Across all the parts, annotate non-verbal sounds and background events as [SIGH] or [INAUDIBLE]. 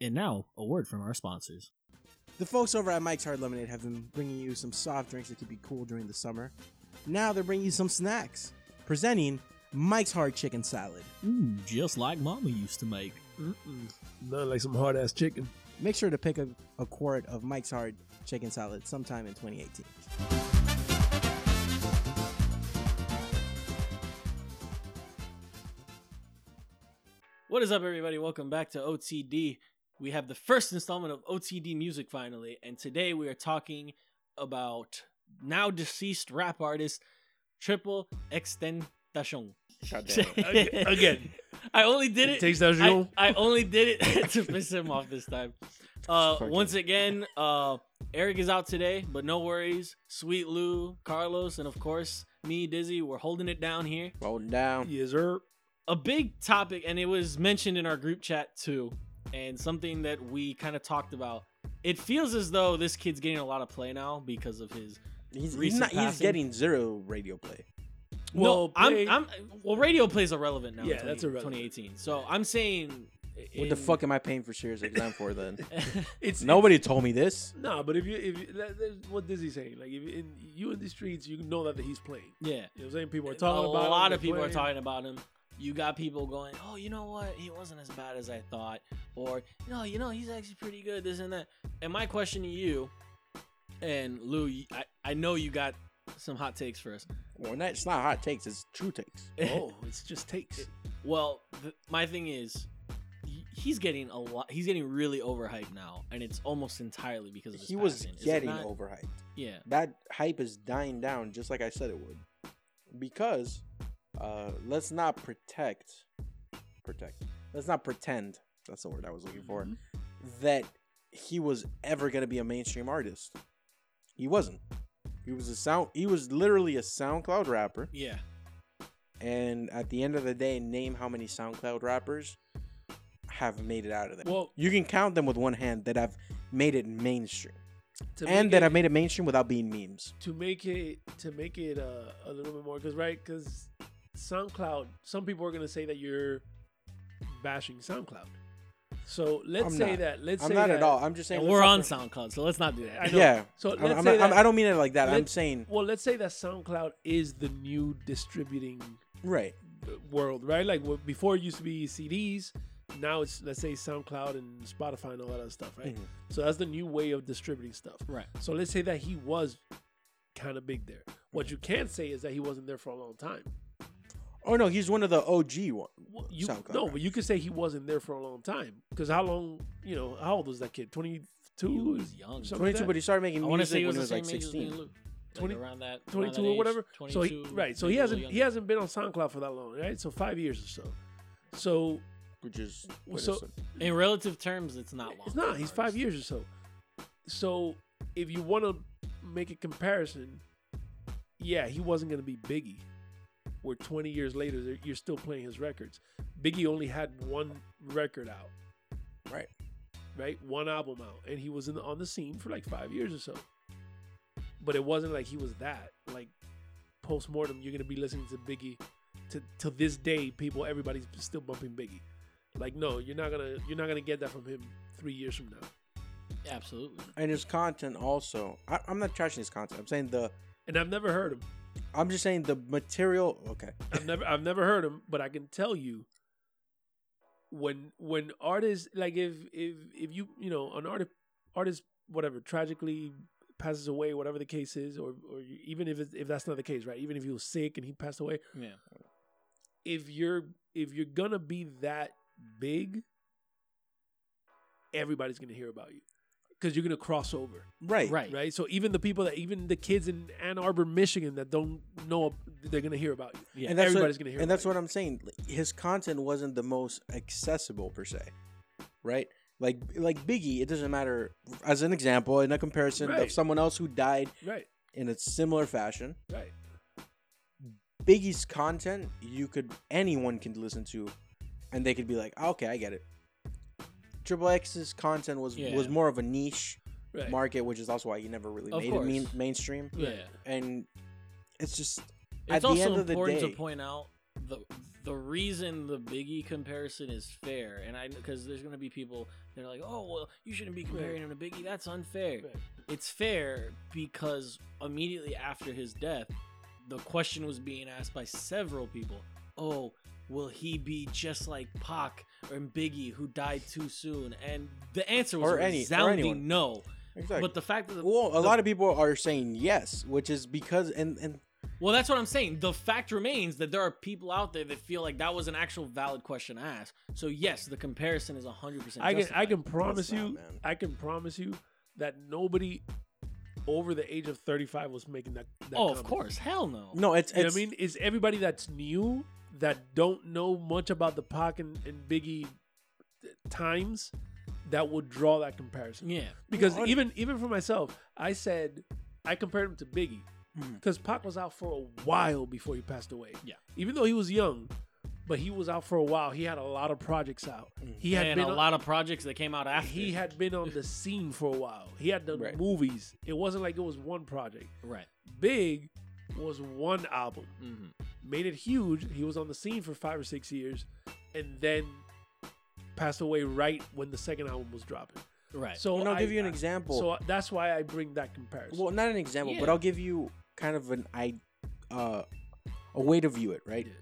And now, a word from our sponsors. The folks over at Mike's Hard Lemonade have been bringing you some soft drinks that keep be cool during the summer. Now they're bringing you some snacks. Presenting Mike's Hard Chicken Salad. Mm, just like Mama used to make. Mm-mm. Nothing like some hard ass chicken. Make sure to pick a, a quart of Mike's Hard Chicken Salad sometime in 2018. What is up, everybody? Welcome back to OTD. We have the first installment of OTD Music finally, and today we are talking about now deceased rap artist Triple Extentacion. Again- [LAUGHS] again. I only did it. Takes that I, I only did it [LAUGHS] to piss him off this time. [LAUGHS] Uh, once again, uh, Eric is out today, but no worries. Sweet Lou, Carlos, and of course me, Dizzy, we're holding it down here. Holding down. Yes, sir. a big topic, and it was mentioned in our group chat too, and something that we kind of talked about. It feels as though this kid's getting a lot of play now because of his. He's, he's, Recent not, he's getting zero radio play. Well, Well, play- I'm, I'm. Well, radio plays irrelevant now. Yeah, 20 that's irrelevant. 2018. So I'm saying. What the fuck am I paying for Sirius XM for then? [LAUGHS] It's Nobody told me this. No, but if you if you, that, that's what is he saying? Like if you, in, you in the streets, you know that he's playing. yeah. You know what I'm saying? People are a talking about. him, A lot they're of people are talking about him. You got people going, oh, you know what? He wasn't as bad as I thought, or no, you know, he's actually pretty good. This and that. And my question to you, and Lou, I, I know you got some hot takes for us. Well, not- it's not hot takes. It's true takes. [LAUGHS] Oh, [LAUGHS] it's just takes. Well, th- my thing is, he's getting a lot. He's getting really overhyped now, and it's almost entirely because of his He was passing. Is it getting overhyped. Yeah, That hype is dying down, just like I said it would. Because uh, let's not protect, protect. Let's not pretend. That's the word I was looking for. Mhm. That he was ever gonna be a mainstream artist. He wasn't. He was a sound. He was literally a SoundCloud rapper. yeah. And at the end of the day, name how many SoundCloud rappers have made it out of there. Well, you can count them with one hand that have made it mainstream, and that it, have made it mainstream without being memes. to make it to make it uh, a little bit more because right because SoundCloud. Some people are gonna say that you're bashing SoundCloud. So let's I'm say not. that. Let's I'm say not that, at all. I'm just saying And we're on SoundCloud, so let's not do that. I know. Yeah. So I'm- let's I'm say I'm- that- I don't mean it like that. I'm saying Well, let's say that SoundCloud is the new distributing right. world, right? Like what- before it used to be CDs. Now it's let's say SoundCloud and Spotify and all that other stuff, right? Mhm. So that's the new way of distributing stuff. Right. So let's say that he was kind of big there. What you can't say is that he wasn't there for a long time. Oh no, he's one of the OG one. Well, you SoundCloud no, but you could say he wasn't there for a long time because how long? You know, how old was that kid? Twenty two. He was young. Twenty two, but he started making I want to music say he when was he the was same like age as me and sixteen. Luke. Like 20 around that, around 22 that or age, whatever. So he, 22, right, so maybe he a little hasn't he younger. hasn't been on SoundCloud for that long, right? So five years or so. So Which is what So- is? In relative terms, it's not long. It's not. He's five years or so. So if you want to make a comparison, yeah, he wasn't going to be Biggie. Where 20 years later, you're still playing his records. Biggie only had one record out, right. right? One album out, and he was in the, on the scene for like five years or so. But it wasn't like he was that. Like post mortem, you're gonna be listening to Biggie to to this day. People, everybody's still bumping Biggie. Like no, you're not gonna you're not gonna get that from him three years from now. Absolutely. And his content also. I, I'm not trashing his content. I'm saying the. And I've never heard him. I'm just saying the material. Okay. I've never I've never heard him, but I can tell you when when artists like if if if you you know an artist artist whatever tragically passes away whatever the case is or or you, even if it's, if that's not the case right even if he was sick and he passed away Yeah. if you're if you're gonna be that big everybody's gonna hear about you because you're gonna cross over Right. Right. right? So even the people that, even the kids in Ann Arbor, Michigan, that don't know, they're gonna hear about you. Yeah. And that's everybody's what, gonna hear. And about that's you. what I'm saying. His content wasn't the most accessible per se, right? Like like Biggie, it doesn't matter. As an example, in a comparison Right. of someone else who died right, in a similar fashion, right. Biggie's content you could anyone can listen to, and they could be like, "Ah, okay, I get it. Triple X's content was Yeah. was more of a niche Right. market, which is also why he never really Of made it course. mainstream. Yeah. And it's just It's at the also end of the important day, to point out the the reason the Biggie comparison is fair, and I because there's gonna be people that are like, oh well, you shouldn't be comparing him to Biggie. That's unfair. Right. It's fair because immediately after his death, the question was being asked by several people. Oh, will he be just like Pac or Biggie who died too soon? And the answer was Or a any- or resounding anyone. no. Exactly. But the fact that the, well, a the- lot of people are saying yes, which is because and and Well, that's what I'm saying. The fact remains that there are people out there that feel like that was an actual valid question asked. So yes, the comparison is 100. percent I can I can promise not, you man. I can promise you that nobody over the age of 35 was making that. that Oh, of course, hell no. no, it's You know it's what I mean? is everybody that's new that don't know much about the Pac and, and Biggie times that would draw that comparison. Yeah, Because No, even even for myself, I said I compared him to Biggie because Pac was out for a while before he passed away. Yeah. even though he was young, but he was out for a while. He had a lot of projects out. Mhm. He had and been a on- lot of projects that came out after. he had been on the [LAUGHS] scene for a while. He had done Right. movies. It wasn't like it was one project. right. Big was one album. hmm Made it huge. He was on the scene for five or six years, and then passed away right when the second album was dropping. Right. So and I'll I- give you an I- example. So that's why I bring that comparison. well, not an example, but I'll give you kind of an I uh a way to view it, right? Yeah.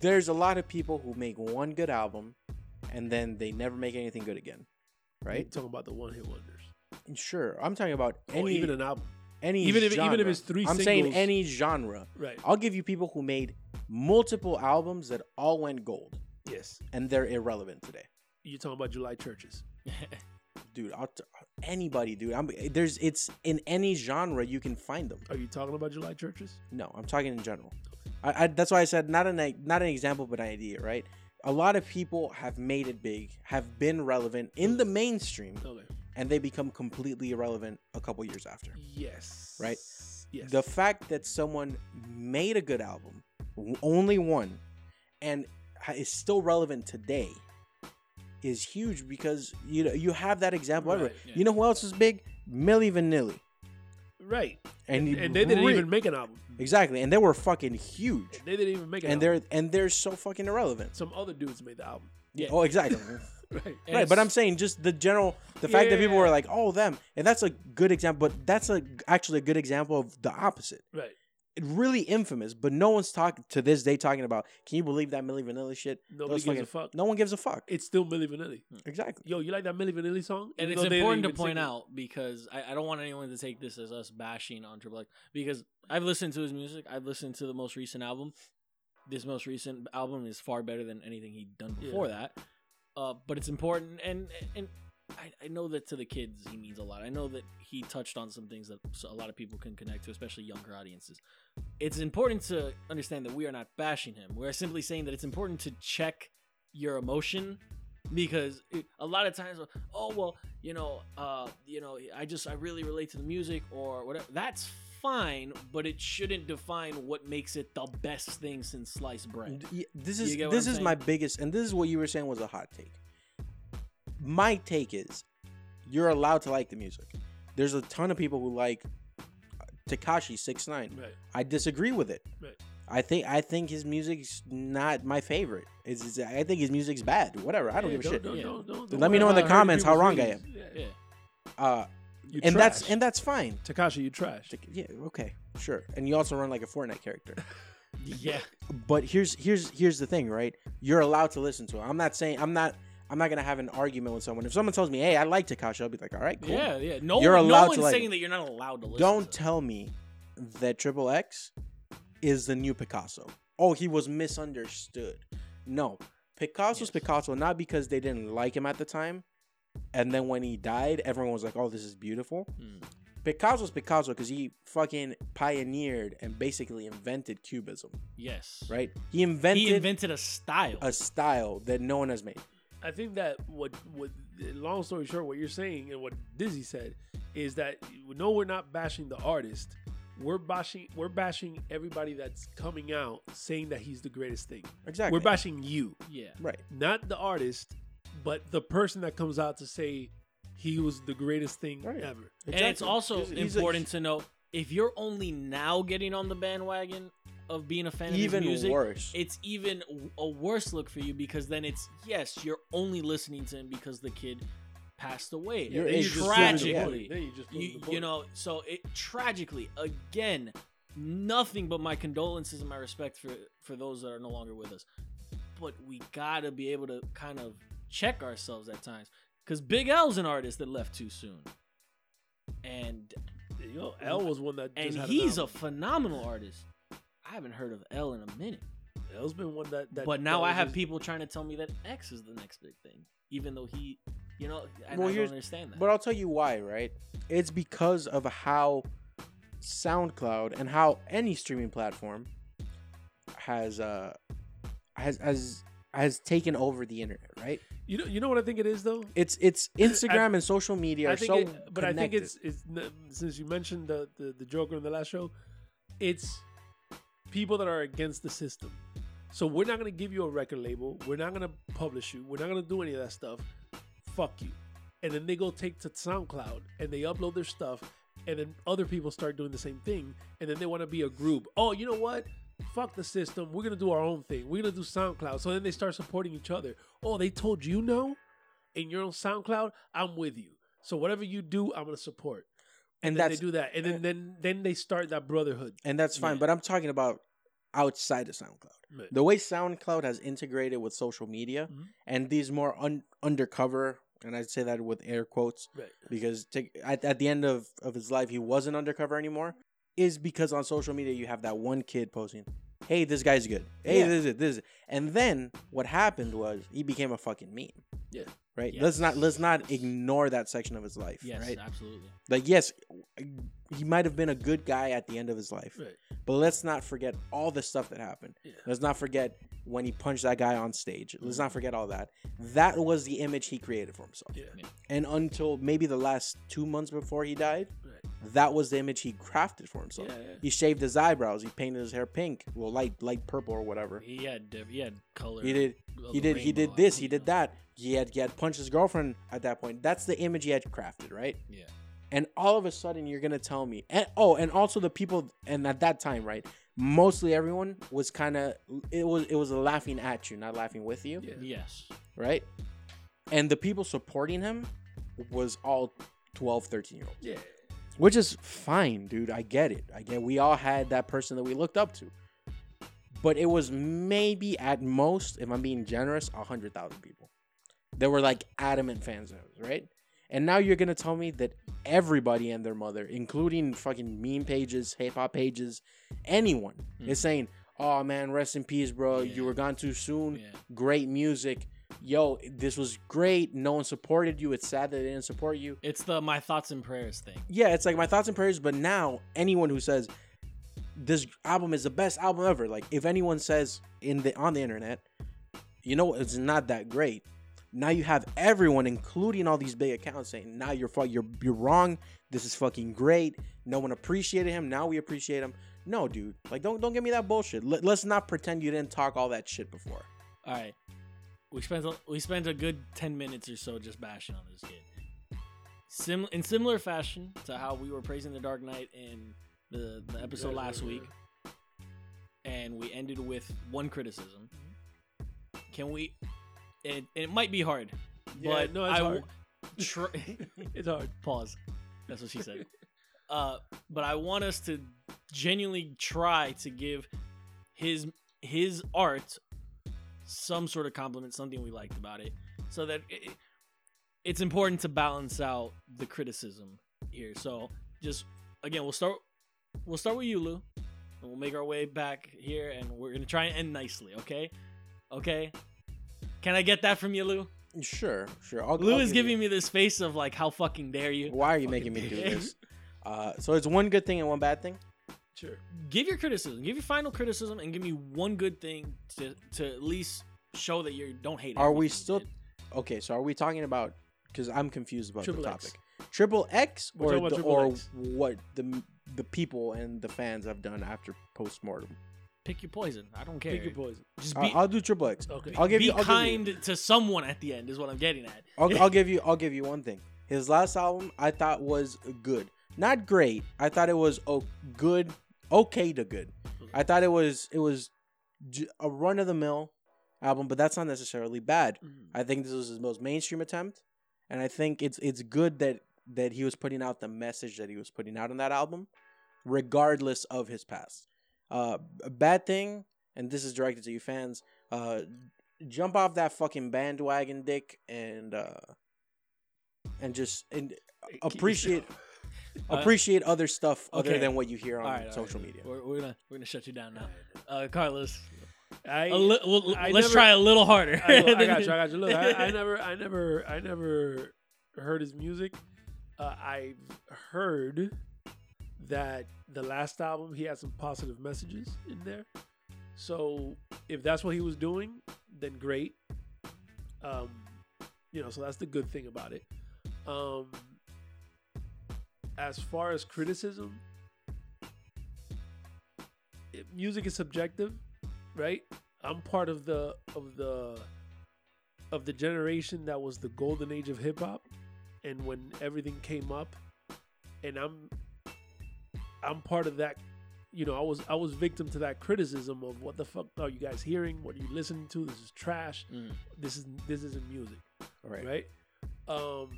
There's a lot of people who make one good album and then they never make anything good again. You're Right? talking about the one hit wonders. Sure. I'm talking about Or any even an album. Any even if- even if genre. it's three I'm saying any genre. Right. I'll give you people who made multiple albums that all went gold Yes. and they're irrelevant today. You're talking about July Churches. [LAUGHS] Dude, I'll t- anybody, dude. I'm there's it's in any genre you can find them. Are you talking about July Churches? No, I'm talking in general. I, I that's why I said not an not an example, but an idea, right? A lot of people have made it big, have been relevant in the mainstream, Okay. And they become completely irrelevant a couple years after. Yes. Right? Yes. The fact that someone made a good album, only one, and is still relevant today, is huge because you know you have that example. Right, yeah. You know who else is big? Milli Vanilli, right. and, And they didn't even make an album. exactly, and they were fucking huge, And they didn't even make an and album. they're and they're so fucking irrelevant. Some other dudes made the album. Yeah. Oh, exactly. [LAUGHS] [LAUGHS] Right. And right, but I'm saying just the general, the fact that people were like, "Oh, them," and that's a good example. But that's a actually a good example of the opposite. Right. It really infamous, but no one's talking to this day talking about. Can you believe that Milli Vanilli shit? Nobody Those gives a fuck. No one gives a fuck. It's still Milli Vanilli. Hmm. Exactly. Yo, you like that Milli Vanilli song? and Even it's though they didn't important to point sing it. out because I, I don't want anyone to take this as us bashing on Triple X because I've listened to his music. I've listened to the most recent album. This most recent album is far better than anything he'd done before that. Uh, but it's important, and and I, I know that to the kids he means a lot. I know that he touched on some things that a lot of people can connect to, especially younger audiences. It's important to understand that we are not bashing him. We are simply saying that it's important to check your emotion because it, a lot of times oh well you know uh you know i just i really relate to the music or whatever that's fine but it shouldn't define what makes it the best thing since sliced bread This is this is my biggest, and this is what you were saying was a hot take. My take is, you're allowed to like the music. There's a ton of people who like Tekashi Six Nine. Right. I disagree with it. Right. I think I think his music's not my favorite. It's, it's- I think his music's bad. Whatever. I don't Yeah, give a shit. Don't, Yeah. don't, don't, Let me know in the comments how wrong I am. Yeah. yeah Uh, You and that's and that's fine. Tekashi, you trash. Yeah. Okay. Sure. And you also run like a Fortnite character. [LAUGHS] yeah but here's here's here's the thing, right? You're allowed to listen to it. I'm not saying I'm not I'm not gonna have an argument with someone. If someone tells me, "Hey, I like Tekashi," I'll be like, "All right, cool." yeah yeah no, You're no allowed to one's like saying that you're not allowed to listen Don't to tell me that Triple X is the new Picasso. Oh, he was misunderstood. No, Picasso's Yes. Picasso not because they didn't like him at the time, and then when he died, everyone was like, "Oh, this is beautiful." Mm. Picasso's Picasso because he fucking pioneered and basically invented Cubism, yes right? He invented, he invented a style a style that no one has made. I think that what what long story short, what you're saying and what Dizzy said is that no, we're not bashing the artist. We're bashing we're bashing everybody that's coming out saying that he's the greatest thing. Exactly. We're bashing you, yeah right. not the artist, but the person that comes out to say he was the greatest thing Right. ever. And it's Exactly. also He's- he's a- important to know if you're only now getting on the bandwagon, of being a fan Even of his music, worse. it's even w- a worse look for you because then it's yes, you're only listening to him because the kid passed away. You're Then you just the tragically. Then you just prove you, the you point. know so it tragically again nothing but my condolences and my respect for for those that are no longer with us but we gotta be able to kind of check ourselves at times. Because big l's an artist that left too soon. And You know, L was one that just and he's a phenomenal artist. I haven't heard of l in a minute. L's been one that. that but now that i have just- people trying to tell me that x is the next big thing even though he you know and Well, i don't understand that. But I'll tell you why, right? It's because of how SoundCloud and how any streaming platform has uh has has has taken over the internet, right? You know, you know what I think it is though. It's it's Instagram and social media are I think, so it, but I think it's it's since you mentioned the, the the Joker in the last show, it's people that are against the system. So we're not gonna give you a record label. We're not gonna publish you. We're not gonna do any of that stuff. Fuck you. And then they go take to SoundCloud and they upload their stuff, and then other people start doing the same thing, and then they want to be a group. Oh, you know what? Fuck the system. We're gonna do our own thing. We're gonna do SoundCloud. So then they start supporting each other. Oh, they told you no, and you're on SoundCloud. I'm with you. So whatever you do, I'm gonna support. and And that's they do that, and then then then they start that brotherhood. and that's fine. Yeah. But I'm talking about outside of SoundCloud. Right. The way SoundCloud has integrated with social media Mhm. and these more un- undercover, and I'd say that with air quotes, Right. because at, at the end of, of his life he wasn't undercover anymore is because on social media you have that one kid posting hey this guy's good hey Yeah. this is it this is it. and then what happened was he became a fucking meme Yeah. right Yes. let's not let's not ignore that section of his life yes right absolutely like yes he might have been a good guy at the end of his life Right. but let's not forget all the stuff that happened Yeah. let's not forget when he punched that guy on stage let's Mm-hmm. not forget all that that was the image he created for himself Yeah. and until maybe the last two months before he died. That was the image he crafted for himself. Yeah, yeah. He shaved his eyebrows. He painted his hair pink, well, light light purple or whatever. he had diff- he had color He did he the did he did this. He think, did that. He had he had punched his girlfriend at that point. That's the image he had crafted, right? yeah And all of a sudden, you're gonna tell me, and oh, and also the people, and at that time, right? Mostly everyone was kind of it was it was laughing at you, not laughing with you, Yeah. yes right? And the people supporting him was all 12, 13 year olds. Yeah. Which is fine, dude. I get it. I get we all had that person that we looked up to. But it was maybe at most, if I'm being generous, a hundred thousand people. That were like adamant fans of his, right? And now you're gonna tell me that everybody and their mother, including fucking meme pages, hip hop pages, anyone, hmm. is saying, "Oh man, rest in peace, bro. Yeah. You were gone too soon. yeah Great music. Yo, this was great. No one supported you. It's sad that they didn't support you." it's the my thoughts and prayers thing yeah, it's like my thoughts and prayers. But now, anyone who says this album is the best album ever, like if anyone says in the on the internet, you know, it's not that great. Now you have everyone, including all these big accounts, saying, "Now you're you're you're wrong. This is fucking great. No one appreciated him. Now we appreciate him." No, dude. Like, don't don't give me that bullshit. Let, let's not pretend you didn't talk all that shit before. all right we spent a, we spent a good 10 minutes or so just bashing on this kid. Sim- in similar fashion to how we were praising the dark knight in the, the episode last week and we ended with one criticism. Can we it, it might be hard Yeah, but no, it's I hard. tr- [LAUGHS] It's hard. pause. That's what she said. [LAUGHS] Uh but i want us to genuinely try to give his his art some sort of compliment something we liked about it. So that it, it's important to balance out the criticism here. So just again we'll start we'll start with you lou. And we'll make our way back here and we're gonna try and end nicely okay? Okay? Can i get that from you lou? Sure, sure. I'll, lou I'll is give you- giving me this face of like how fucking dare you? Why are you Fucking making me do this? [LAUGHS] Uh, so it's one good thing and one bad thing. Sure. give your criticism give your final criticism and give me one good thing to to at least show that you don't hate it. Are we still- Okay, so are we talking about? Because I'm confused about Triple the X. topic. Triple X or the, Triple or X. what the the people and the fans have done after postmortem. pick your poison i don't care Pick your poison. just be, I'll do Triple X. Okay. I'll give be you. I'll kind Give you, to someone at the end is what i'm getting at I'll, [LAUGHS] I'll give you. I'll give you one thing. His last album I thought was good, not great. I thought it was a good okay to good. I thought it was it was a run of the mill album, but that's not necessarily bad. Mhm. I think this was his most mainstream attempt, and I think it's it's good that that he was putting out the message that he was putting out on that album, regardless of his past. Uh, a bad thing, and this is directed to you fans. Uh, jump off that fucking bandwagon, dick, and uh, and just and appreciate [LAUGHS] appreciate other stuff other okay. than what you hear on All right, all social right. media. We're, we're gonna we're gonna shut you down now, uh, Carlos. I, A li- well, I let's never- try a little harder. I, I got [LAUGHS] you. I got you. Look, I, I [LAUGHS] never, I never, I never heard his music. Uh, I've heard that the last album he had some positive messages in there. So if that's what he was doing, then great. Um, you know, so that's the good thing about it. Um, as far as criticism, it, music is subjective, right? I'm part of the of the of the generation that was the golden age of hip hop, and when everything came up, and I'm I'm part of that. You know, I was I was victim to that criticism of what the fuck are you guys hearing? What are you listening to? This is trash. Mm. This is this isn't music, Right. right? Um,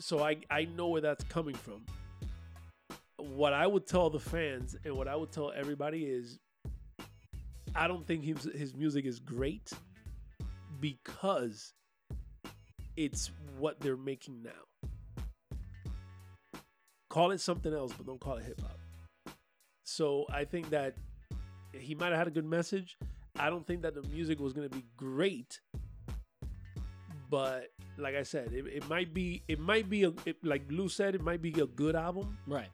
so I I know where that's coming from. What I would tell the fans and what I would tell everybody is, I don't think his his music is great because it's what they're making now. Call it something else, but don't call it hip hop. So I think that he might have had a good message. I don't think that the music was going to be great, but like I said, it, it might be it might be a it, like Lou said, it might be a good album Right.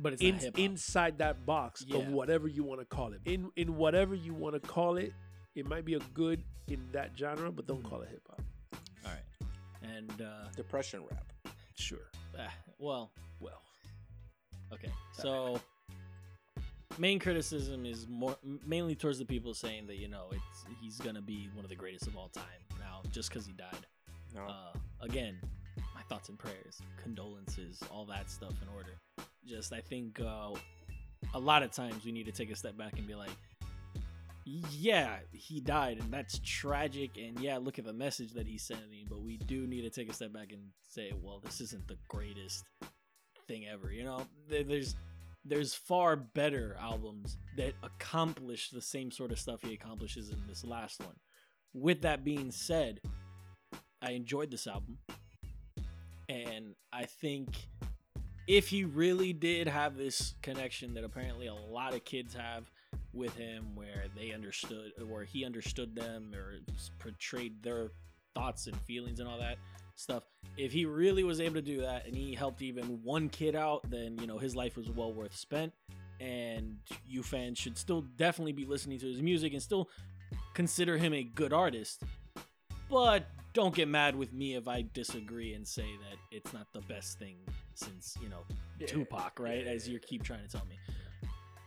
But it's in, not inside that box Yeah. of whatever you want to call it. In in whatever you want to call it, it might be a good in that genre, but don't call it hip hop. All right. And uh, Depression rap. Sure. ah, well, Well, okay. So main criticism is more mainly towards the people saying that you know it's he's gonna be one of the greatest of all time now just because he died. No. Uh, again, my thoughts and prayers, condolences, all that stuff in order. Just I think uh, a lot of times we need to take a step back and be like, yeah, he died, and that's tragic. And yeah, look at the message that he's sending. But we do need to take a step back and say, well, this isn't the greatest thing ever. You know, there's there's far better albums that accomplish the same sort of stuff he accomplishes in this last one. With that being said, I enjoyed this album. And I think if he really did have this connection that apparently a lot of kids have with him, where they understood, or he understood them, or portrayed their thoughts and feelings and all that stuff, if he really was able to do that and he helped even one kid out, then, you know, his life was well worth spent. And you fans should still definitely be listening to his music and still consider him a good artist. But don't get mad with me if I disagree and say that it's not the best thing since, you know, Tupac, right? As you keep trying to tell me.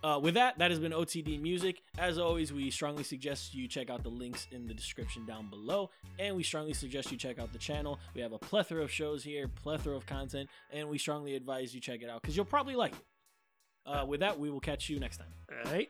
Uh, with that, that has been OTD Music. As always, we strongly suggest you check out the links in the description down below, and we strongly suggest you check out the channel. We have a plethora of shows here, plethora of content, and we strongly advise you check it out because you'll probably like it. Uh, with that, we will catch you next time. All right.